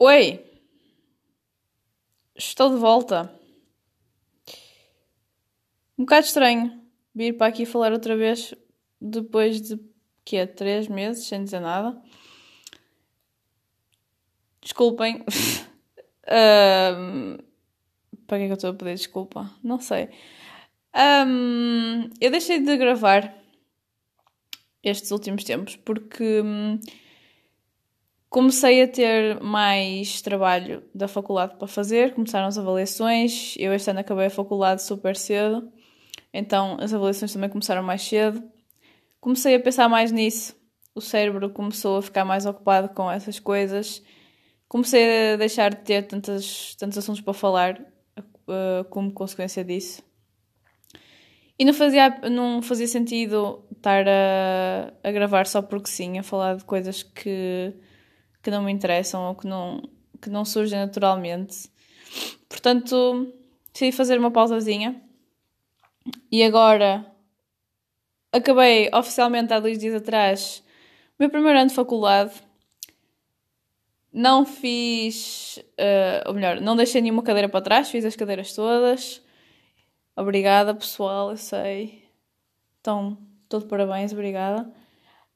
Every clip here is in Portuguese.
Oi! Estou de volta. Um bocado estranho vir para aqui falar outra vez depois de que é três meses sem dizer nada. Desculpem. um, para que é que eu estou a pedir desculpa? Não sei. Um, eu deixei de gravar estes últimos tempos porque hum, comecei a ter mais trabalho da faculdade para fazer, começaram as avaliações. Eu este ano acabei a faculdade super cedo, então as avaliações também começaram mais cedo. Comecei a pensar mais nisso, o cérebro começou a ficar mais ocupado com essas coisas. Comecei a deixar de ter tantos, tantos assuntos para falar uh, como consequência disso. E não fazia, não fazia sentido estar a, a gravar só porque sim, a falar de coisas que, que não me interessam ou que não, que não surgem naturalmente. Portanto, decidi fazer uma pausazinha. E agora acabei oficialmente há dois dias atrás o meu primeiro ano de faculdade. Não fiz, uh, ou melhor, não deixei nenhuma cadeira para trás, fiz as cadeiras todas. Obrigada, pessoal, eu sei. Então, todo parabéns, obrigada.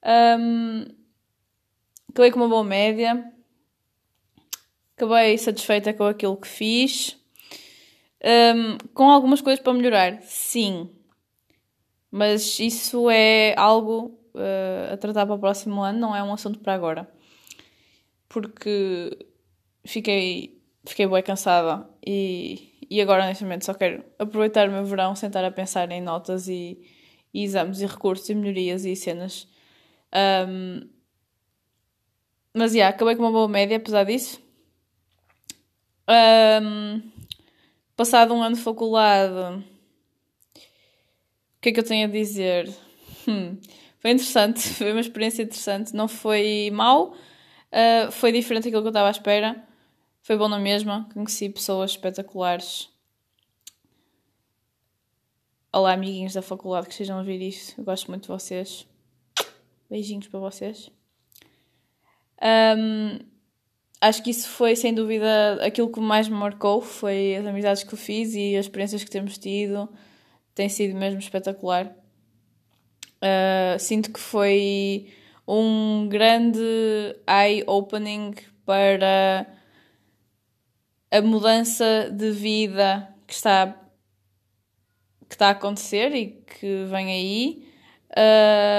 Um, acabei com uma boa média. Acabei satisfeita com aquilo que fiz. Um, com algumas coisas para melhorar, sim. Mas isso é algo uh, a tratar para o próximo ano, não é um assunto para agora. Porque fiquei, fiquei bem cansada e, e agora neste momento só quero aproveitar o meu verão, sentar a pensar em notas e, e exames e recursos e melhorias e cenas. Um, mas yeah, acabei com uma boa média apesar disso. Um, passado um ano de faculdade, o que é que eu tenho a dizer? Hum, foi interessante, foi uma experiência interessante. Não foi mau, uh, foi diferente daquilo que eu estava à espera. Foi bom na mesma, conheci pessoas espetaculares. Olá, amiguinhos da faculdade que estejam a ouvir isto. Eu gosto muito de vocês. Beijinhos para vocês. Um, acho que isso foi, sem dúvida, aquilo que mais me marcou. Foi as amizades que eu fiz e as experiências que temos tido. Tem sido mesmo espetacular. Uh, sinto que foi um grande eye-opening para a mudança de vida que está que está a acontecer e que vem aí.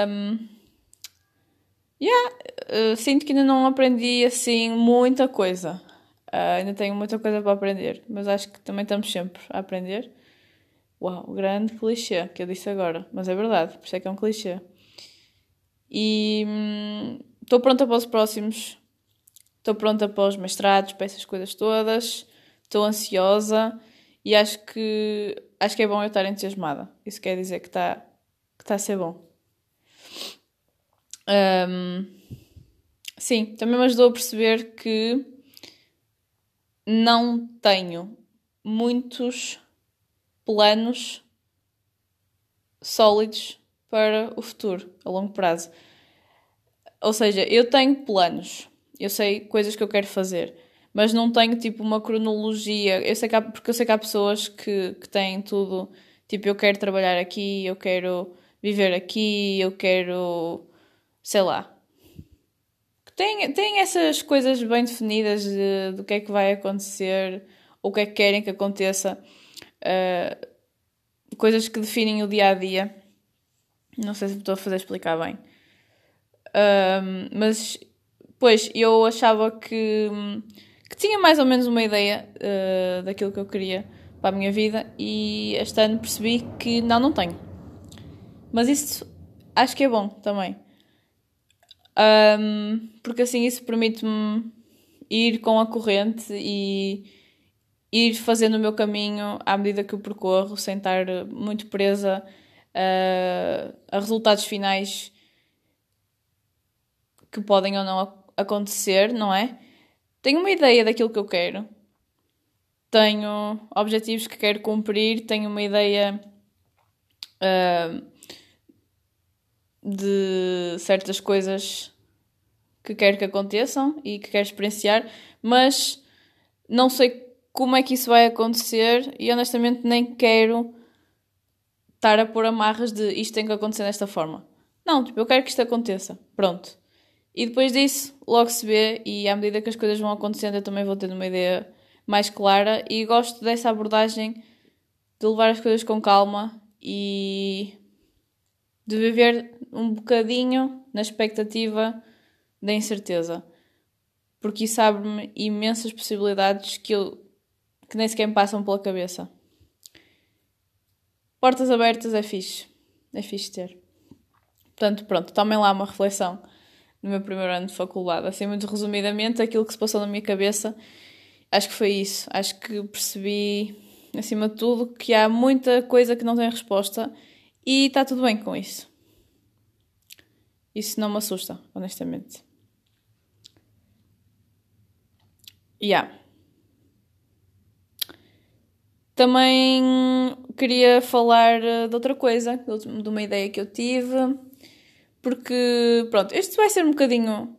Um, yeah, uh, sinto que ainda não aprendi assim muita coisa. Uh, ainda tenho muita coisa para aprender, mas acho que também estamos sempre a aprender. Uau, grande clichê que eu disse agora, mas é verdade, por isso é que é um clichê. E estou hum, pronta para os próximos. Estou pronta para os mestrados, para essas coisas todas. Estou ansiosa e acho que acho que é bom eu estar entusiasmada. Isso quer dizer que está que tá a ser bom. Um, sim, também me ajudou a perceber que não tenho muitos planos sólidos para o futuro, a longo prazo. Ou seja, eu tenho planos, eu sei coisas que eu quero fazer, mas não tenho tipo uma cronologia. Eu sei que há, porque eu sei que há pessoas que, que têm tudo, tipo, eu quero trabalhar aqui, eu quero viver aqui, eu quero, sei lá. Tem, tem essas coisas bem definidas de, do que é que vai acontecer, ou o que é que querem que aconteça, uh, coisas que definem o dia a dia. Não sei se estou a fazer explicar bem. Uh, mas, pois, eu achava que que tinha mais ou menos uma ideia uh, daquilo que eu queria para a minha vida e este ano percebi que não, não tenho. Mas isso acho que é bom também. Um, porque assim isso permite-me ir com a corrente e ir fazendo o meu caminho à medida que eu percorro, sem estar muito presa uh, a resultados finais que podem ou não acontecer, não é? tenho uma ideia daquilo que eu quero, tenho objetivos que quero cumprir, tenho uma ideia uh, de certas coisas que quero que aconteçam e que quero experienciar, mas não sei como é que isso vai acontecer e honestamente nem quero estar a pôr amarras de isto tem que acontecer desta forma. Não, tipo, eu quero que isto aconteça. Pronto. E depois disso, logo se vê, e à medida que as coisas vão acontecendo, eu também vou tendo uma ideia mais clara. E gosto dessa abordagem de levar as coisas com calma e de viver um bocadinho na expectativa da incerteza. Porque isso abre-me imensas possibilidades que, eu, que nem sequer me passam pela cabeça. Portas abertas é fixe. É fixe ter. Portanto, pronto, tomem lá uma reflexão no meu primeiro ano de faculdade. Assim, muito resumidamente, aquilo que se passou na minha cabeça, acho que foi isso. Acho que percebi, acima de tudo, que há muita coisa que não tem resposta e está tudo bem com isso. Isso não me assusta, honestamente. Yeah. Também queria falar de outra coisa, de uma ideia que eu tive porque, pronto, este vai ser um bocadinho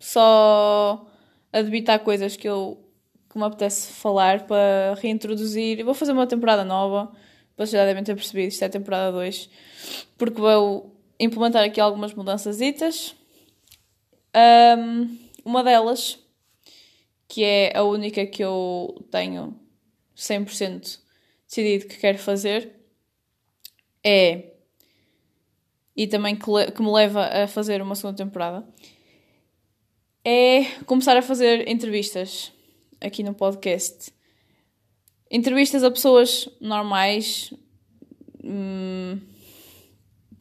só a debitar coisas que eu que me apetece falar para reintroduzir. Eu vou fazer uma temporada nova. Vocês já devem ter percebido, isto é temporada 2. Porque vou implementar aqui algumas mudanças. Um, uma delas, que é a única que eu tenho 100% decidido que quero fazer, é e também que, que, me leva a fazer uma segunda temporada, é começar a fazer entrevistas aqui no podcast. Entrevistas a pessoas normais, hum,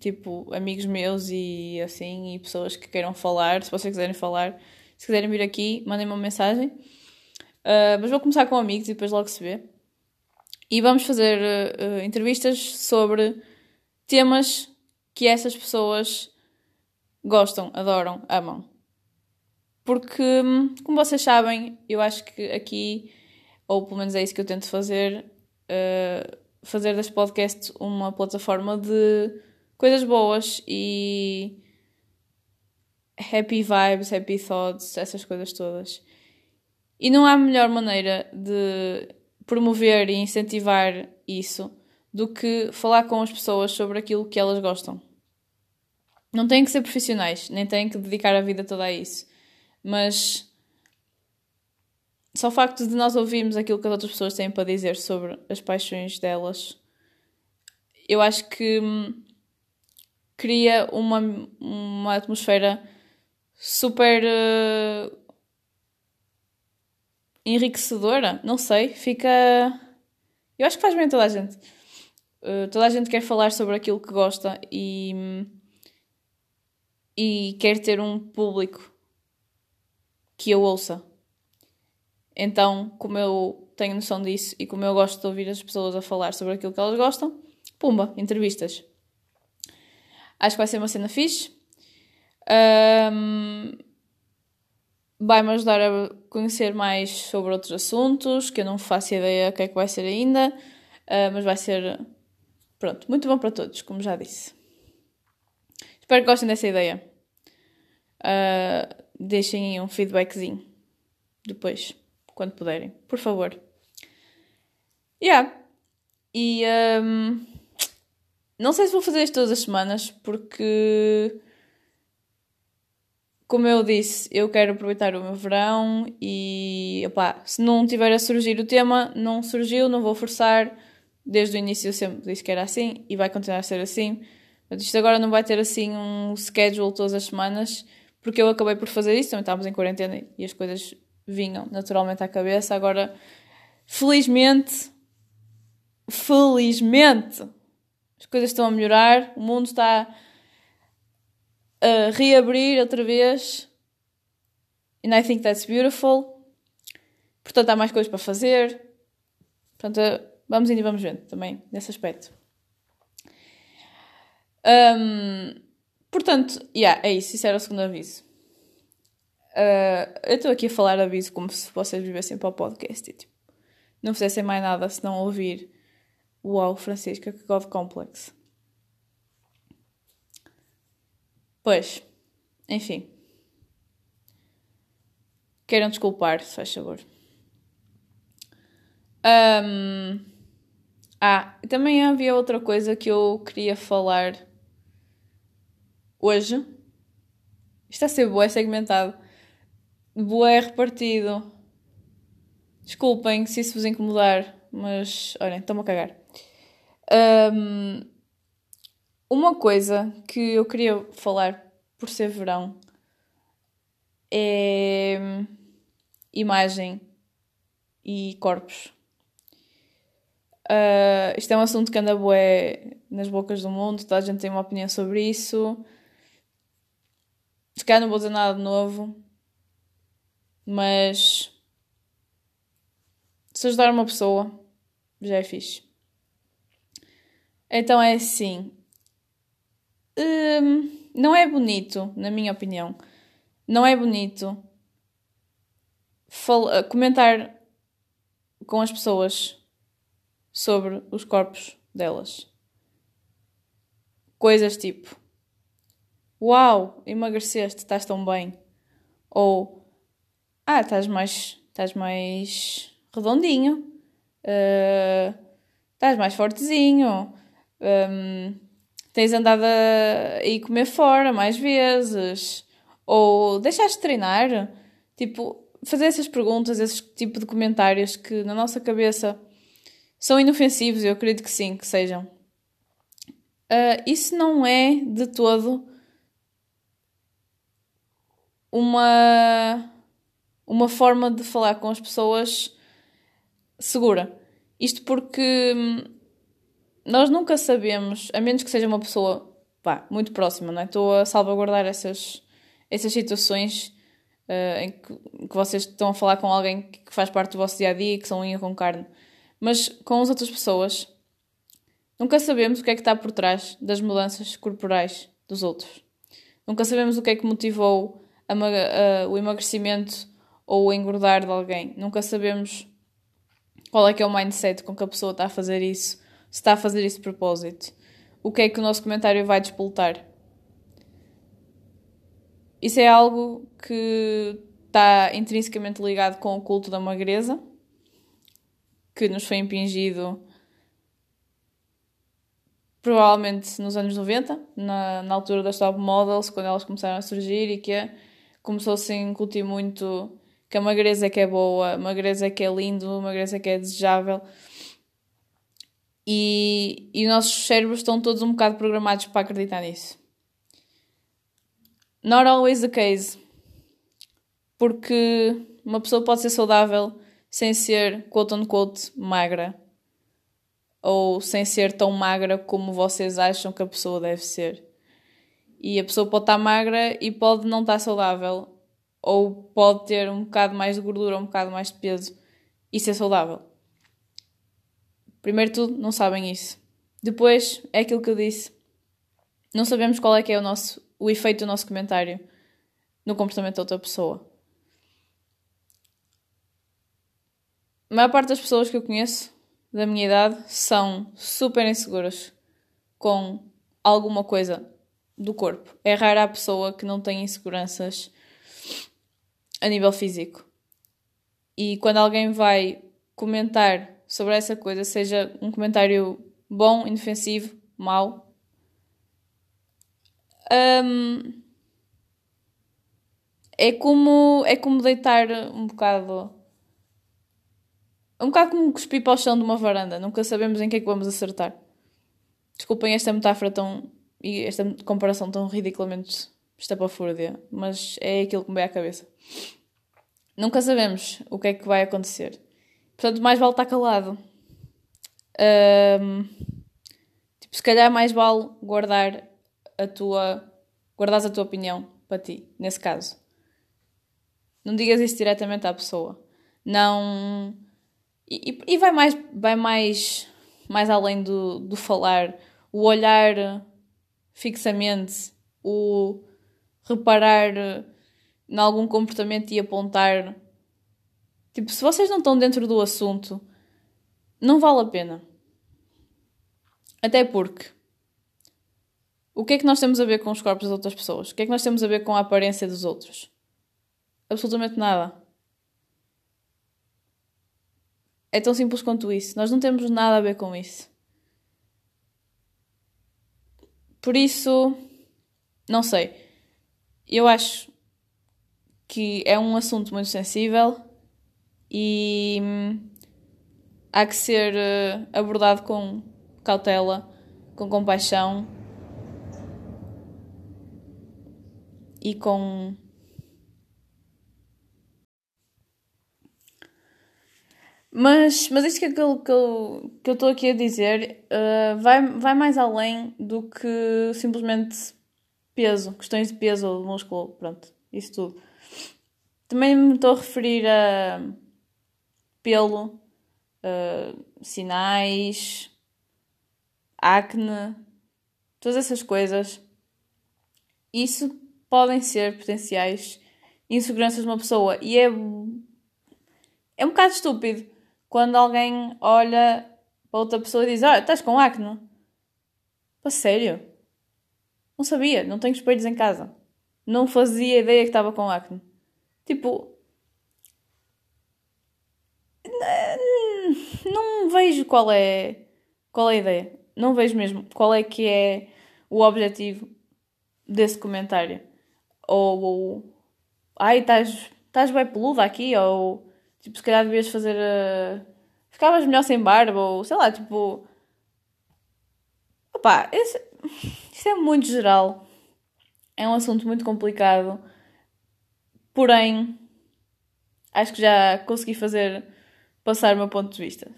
tipo amigos meus e assim, e pessoas que queiram falar. Se vocês quiserem falar, se quiserem vir aqui, mandem-me uma mensagem. Uh, mas vou começar com amigos e depois logo se vê. E vamos fazer uh, entrevistas sobre temas que essas pessoas gostam, adoram, amam. Porque, como vocês sabem, eu acho que aqui, ou pelo menos é isso que eu tento fazer, uh, fazer deste podcast uma plataforma de coisas boas e happy vibes, happy thoughts, essas coisas todas. E não há melhor maneira de promover e incentivar isso do que falar com as pessoas sobre aquilo que elas gostam. Não têm que ser profissionais, nem têm que dedicar a vida toda a isso. Mas só o facto de nós ouvirmos aquilo que as outras pessoas têm para dizer sobre as paixões delas, eu acho que hum, cria uma, uma atmosfera super uh, enriquecedora. Não sei, fica. Eu acho que faz bem a toda a gente. Uh, toda a gente quer falar sobre aquilo que gosta e, e quer ter um público que eu ouça. Então, como eu tenho noção disso e como eu gosto de ouvir as pessoas a falar sobre aquilo que elas gostam, pumba, entrevistas. Acho que vai ser uma cena fixe. Um, vai-me ajudar a conhecer mais sobre outros assuntos que eu não faço ideia o que é que vai ser ainda, uh, mas vai ser Pronto, muito bom para todos, como já disse. Espero que gostem dessa ideia. Uh, deixem aí um feedbackzinho depois, quando puderem, por favor. Yeah. E um, não sei se vou fazer isto todas as semanas, porque como eu disse, eu quero aproveitar o meu verão e opá, se não tiver a surgir o tema, não surgiu, não vou forçar desde o início eu sempre disse que era assim e vai continuar a ser assim. Mas isto agora não vai ter assim um schedule todas as semanas, porque eu acabei por fazer isso, também estávamos em quarentena e as coisas vinham naturalmente à cabeça. Agora, felizmente, felizmente, as coisas estão a melhorar, o mundo está a reabrir outra vez. And I think that's beautiful. Portanto, há mais coisas para fazer. Portanto, Vamos indo e vamos vendo também nesse aspecto. Um, portanto, yeah, é isso. Isso era o segundo aviso. Uh, eu estou aqui a falar aviso como se vocês vivessem para o podcast e tipo, não fizessem mais nada se não ouvir Uau, Francisca, que God Complex. Pois, enfim. queiram desculpar, se faz favor. Um, ah, também havia outra coisa que eu queria falar hoje. Isto está a ser boé segmentado. Boé repartido. Desculpem se isso vos incomodar, mas olhem, estou-me a cagar. Um, uma coisa que eu queria falar por ser verão é imagem e corpos. Uh, isto é um assunto que anda bué nas bocas do mundo, toda a gente tem uma opinião sobre isso. Se calhar não vou dizer nada de novo, mas se ajudar uma pessoa já é fixe. Então é assim. Hum, não é bonito, na minha opinião, não é bonito comentar com as pessoas sobre os corpos delas. Coisas tipo: Uau, emagreceste, estás tão bem. Ou Ah, estás mais, estás mais redondinho. Uh, estás mais fortezinho. Um, tens andado a ir comer fora mais vezes. Ou deixaste de treinar. Tipo, fazer essas perguntas, esse tipo de comentários que na nossa cabeça são inofensivos, eu acredito que sim, que sejam. Uh, isso não é de todo uma, uma forma de falar com as pessoas segura. Isto porque hum, nós nunca sabemos, a menos que seja uma pessoa pá, muito próxima, não é? Estou a salvaguardar essas, essas situações uh, em que, que, vocês estão a falar com alguém que faz parte do vosso dia a dia e que são unha com carne. Mas com as outras pessoas, nunca sabemos o que é que está por trás das mudanças corporais dos outros. Nunca sabemos o que é que motivou a, a, o emagrecimento ou engordar de alguém. Nunca sabemos qual é que é o mindset com que a pessoa está a fazer isso, se está a fazer isso de propósito. O que é que o nosso comentário vai despoltar. Isso é algo que está intrinsecamente ligado com o culto da magreza que nos foi impingido provavelmente nos anos 90, na, na altura das top models, quando elas começaram a surgir e que começou-se a incutir muito que a magreza é que é boa, a magreza é que é lindo, a magreza é que é desejável. E, e nossos cérebros estão todos um bocado programados para acreditar nisso. Not always the case. Porque uma pessoa pode ser saudável sem ser quote unquote magra ou sem ser tão magra como vocês acham que a pessoa deve ser. E a pessoa pode estar magra e pode não estar saudável, ou pode ter um bocado mais de gordura, um bocado mais de peso e ser saudável. Primeiro tudo, não sabem isso. Depois, é aquilo que eu disse. Não sabemos qual é que é o nosso o efeito do nosso comentário no comportamento da outra pessoa. A maior parte das pessoas que eu conheço da minha idade são super inseguras com alguma coisa do corpo. É rara a pessoa que não tem inseguranças a nível físico. E quando alguém vai comentar sobre essa coisa, seja um comentário bom, inofensivo, mau, um, é como é como deitar um bocado é um bocado como cuspir para o chão de uma varanda. Nunca sabemos em que é que vamos acertar. Desculpem esta metáfora tão. e esta comparação tão ridiculamente estapafúrdia, mas é aquilo que me vem à cabeça. Nunca sabemos o que é que vai acontecer. Portanto, mais vale estar calado. Um, tipo, se calhar mais vale guardar a tua. guardares a tua opinião para ti, nesse caso. Não digas isso diretamente à pessoa. Não e, e vai mais, vai mais, mais além do, do falar, o olhar fixamente, o reparar em algum comportamento e apontar. Tipo, se vocês não estão dentro do assunto, não vale a pena. Até porque o que é que nós temos a ver com os corpos das outras pessoas? O que é que nós temos a ver com a aparência dos outros? Absolutamente nada. É tão simples quanto isso. Nós não temos nada a ver com isso. Por isso, não sei. Eu acho que é um assunto muito sensível e hum, há que ser eh, abordado com cautela, com compaixão e com Mas, mas isto que, aquilo que eu que eu estou aqui a dizer uh, vai, vai mais além do que simplesmente peso, questões de peso ou de músculo, pronto, isso tudo. Também me estou a referir a pelo, uh, sinais, acne, todas essas coisas. Isso podem ser potenciais inseguranças de uma pessoa e é, é um bocado estúpido quando alguém olha para outra pessoa e diz: Ah, estás com acne? Para sério? Não sabia, não tenho espelhos em casa. Não fazia ideia que estava com acne. Tipo. Não vejo qual é, qual é a ideia. Não vejo mesmo qual é que é o objetivo desse comentário. Ou. ou Ai, estás bem peluda aqui? Ou Tipo, se calhar devias fazer. Uh... Ficavas melhor sem barba, ou sei lá, tipo. Opá, esse... isso é muito geral. É um assunto muito complicado. Porém, acho que já consegui fazer passar o meu ponto de vista.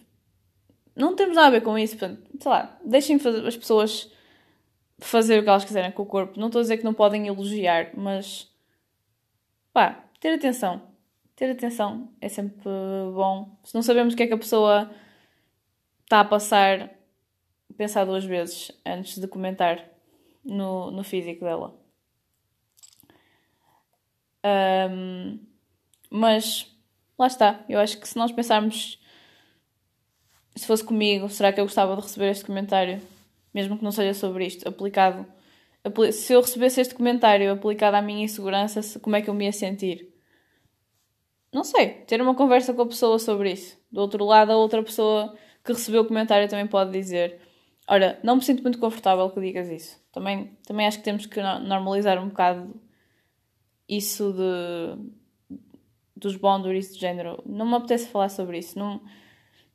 Não temos nada a ver com isso, portanto, sei lá, deixem as pessoas fazer o que elas quiserem com o corpo. Não estou a dizer que não podem elogiar, mas pá, ter atenção ter atenção é sempre bom. Se não sabemos o que é que a pessoa está a passar, pensar duas vezes antes de comentar no, no físico dela. Um, mas lá está. Eu acho que se nós pensarmos se fosse comigo, será que eu gostava de receber este comentário, mesmo que não seja sobre isto, aplicado. Se eu recebesse este comentário aplicado à minha insegurança, como é que eu me ia sentir? não sei, ter uma conversa com a pessoa sobre isso. Do outro lado, a outra pessoa que recebeu o comentário também pode dizer: Ora, não me sinto muito confortável que digas isso. Também, também acho que temos que normalizar um bocado isso de, dos boundaries de género. Não me apetece falar sobre isso. Não,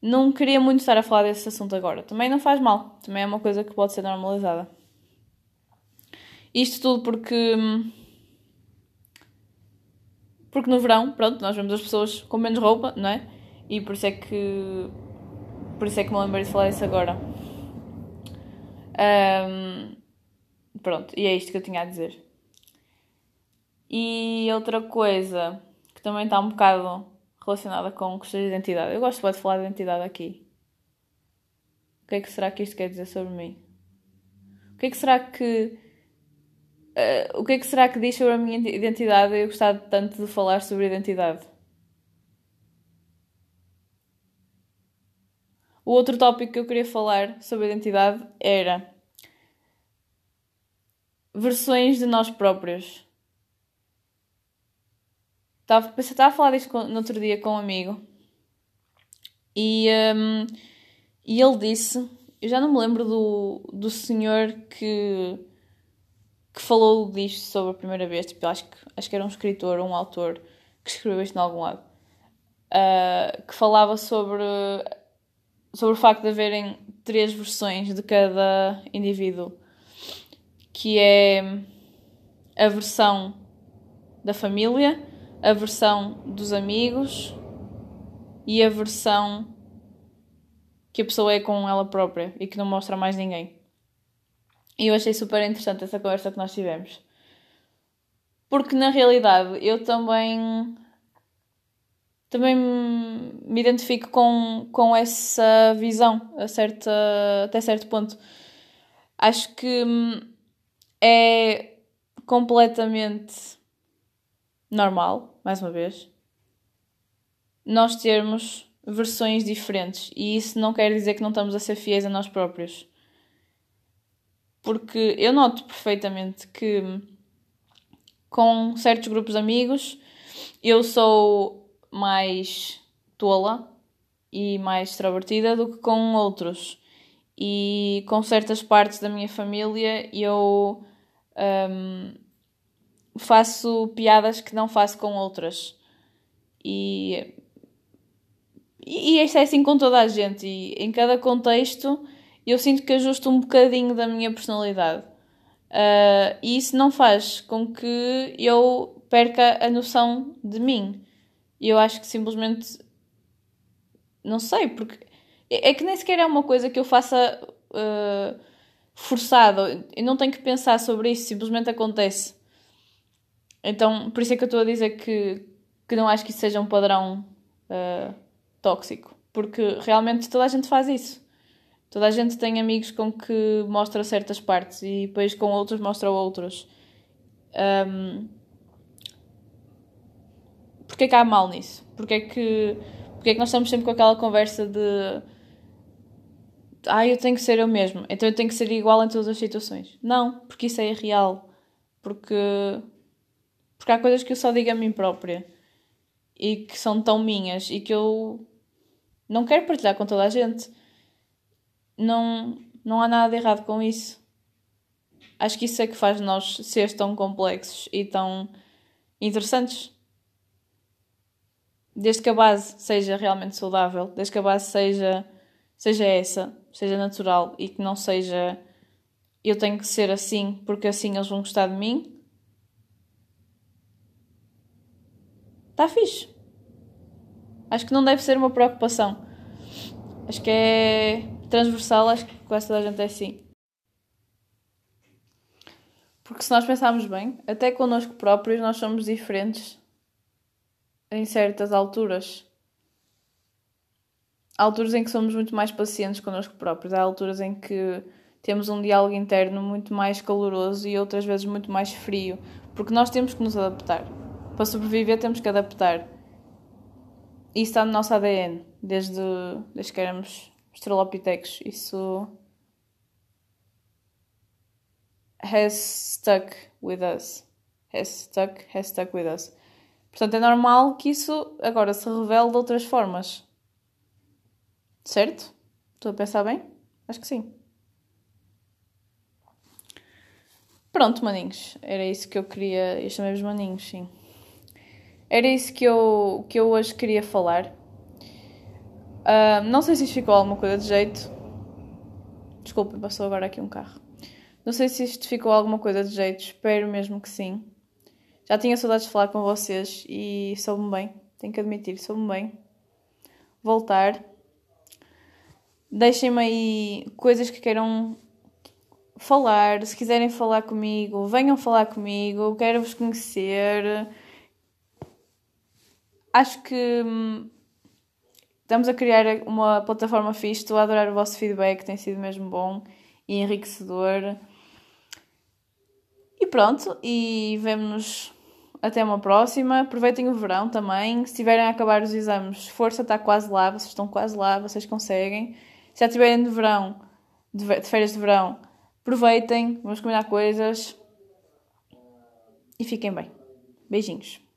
não queria muito estar a falar desse assunto agora. Também não faz mal. Também é uma coisa que pode ser normalizada. Isto tudo porque porque no verão, pronto, nós vemos as pessoas com menos roupa, não é? E por isso é que. Por isso é que me lembrei de falar isso agora. Um, pronto, e é isto que eu tinha a dizer. E outra coisa que também está um bocado relacionada com questões de identidade. Eu gosto de falar de identidade aqui. O que é que será que isto quer dizer sobre mim? O que é que será que Uh, o que é que será que diz sobre a minha identidade eu gostava tanto de falar sobre identidade? O outro tópico que eu queria falar sobre identidade era versões de nós próprios. Estava, a falar disto no outro dia com um amigo e, um, e ele disse, eu já não me lembro do, do senhor que que falou disto sobre a primeira vez. Tipo, acho, que, acho que era um escritor, um autor que escreveu isto em algum lado. Uh, que falava sobre, sobre o facto de haverem três versões de cada indivíduo. Que é a versão da família, a versão dos amigos e a versão que a pessoa é com ela própria e que não mostra mais ninguém. E eu achei super interessante essa conversa que nós tivemos. Porque na realidade eu também também me identifico com, com essa visão a certa, até certo ponto. Acho que é completamente normal, mais uma vez, nós termos versões diferentes e isso não quer dizer que não estamos a ser fiéis a nós próprios porque eu noto perfeitamente que com certos grupos de amigos eu sou mais tola e mais extrovertida do que com outros. E com certas partes da minha família eu um, faço piadas que não faço com outras. E, e isto é assim com toda a gente. E em cada contexto eu sinto que ajusto um bocadinho da minha personalidade. Uh, e isso não faz com que eu perca a noção de mim. E eu acho que simplesmente. Não sei, porque. É, que nem sequer é uma coisa que eu faça uh, forçado. Eu não tenho que pensar sobre isso, simplesmente acontece. Então, por isso é que eu estou a dizer que, que não acho que isso seja um padrão uh, tóxico. Porque realmente toda a gente faz isso. Toda a gente tem amigos com que mostra certas partes e depois com outros mostra outros. Um, Porquê que há mal nisso? Porquê é que, porquê é que nós estamos sempre com aquela conversa de ah, eu tenho que ser eu mesmo, então eu tenho que ser igual em todas as situações. Não, porque isso é irreal. Porque, porque há coisas que eu só digo a mim própria e que são tão minhas e que eu não quero partilhar com toda a gente. Não, não há nada de errado com isso. Acho que isso é que faz nós seres tão complexos e tão interessantes desde que a base seja realmente saudável, desde que a base seja, seja essa, seja natural e que não seja eu tenho que ser assim porque assim eles vão gostar de mim, está fixe. Acho que não deve ser uma preocupação. Acho que é transversal, acho que quase toda a gente é assim. Porque se nós pensarmos bem, até connosco próprios nós somos diferentes em certas alturas. Há alturas em que somos muito mais pacientes connosco próprios, há alturas em que temos um diálogo interno muito mais caloroso e outras vezes muito mais frio, porque nós temos que nos adaptar. Para sobreviver, temos que adaptar. Isso está no nosso ADN, desde, desde que éramos estrelopitecos. Isso has stuck with us. Has stuck, has stuck with us. Portanto, é normal que isso agora se revele de outras formas. Certo? Estou a pensar bem? Acho que sim. Pronto, maninhos. Era isso que eu queria. Eu chamei-vos maninhos, sim. Era isso que eu, que eu hoje queria falar. Uh, não sei se isto ficou alguma coisa de jeito. Desculpem, passou agora aqui um carro. Não sei se isto ficou alguma coisa de jeito. Espero mesmo que sim. Já tinha saudades de falar com vocês e soube-me bem, tenho que admitir, soube-me bem voltar. Deixem-me aí coisas que queiram falar, se quiserem falar comigo, venham falar comigo, quero vos conhecer. Acho que hum, estamos a criar uma plataforma fixe, estou a adorar o vosso feedback, tem sido mesmo bom e enriquecedor. E pronto, e vemo-nos até uma próxima. Aproveitem o verão também. Se tiverem a acabar os exames, força, está quase lá. Vocês estão quase lá, vocês conseguem. Se já tiverem de verão, de, férias de verão, aproveitem. Vamos combinar coisas. E fiquem bem. Beijinhos.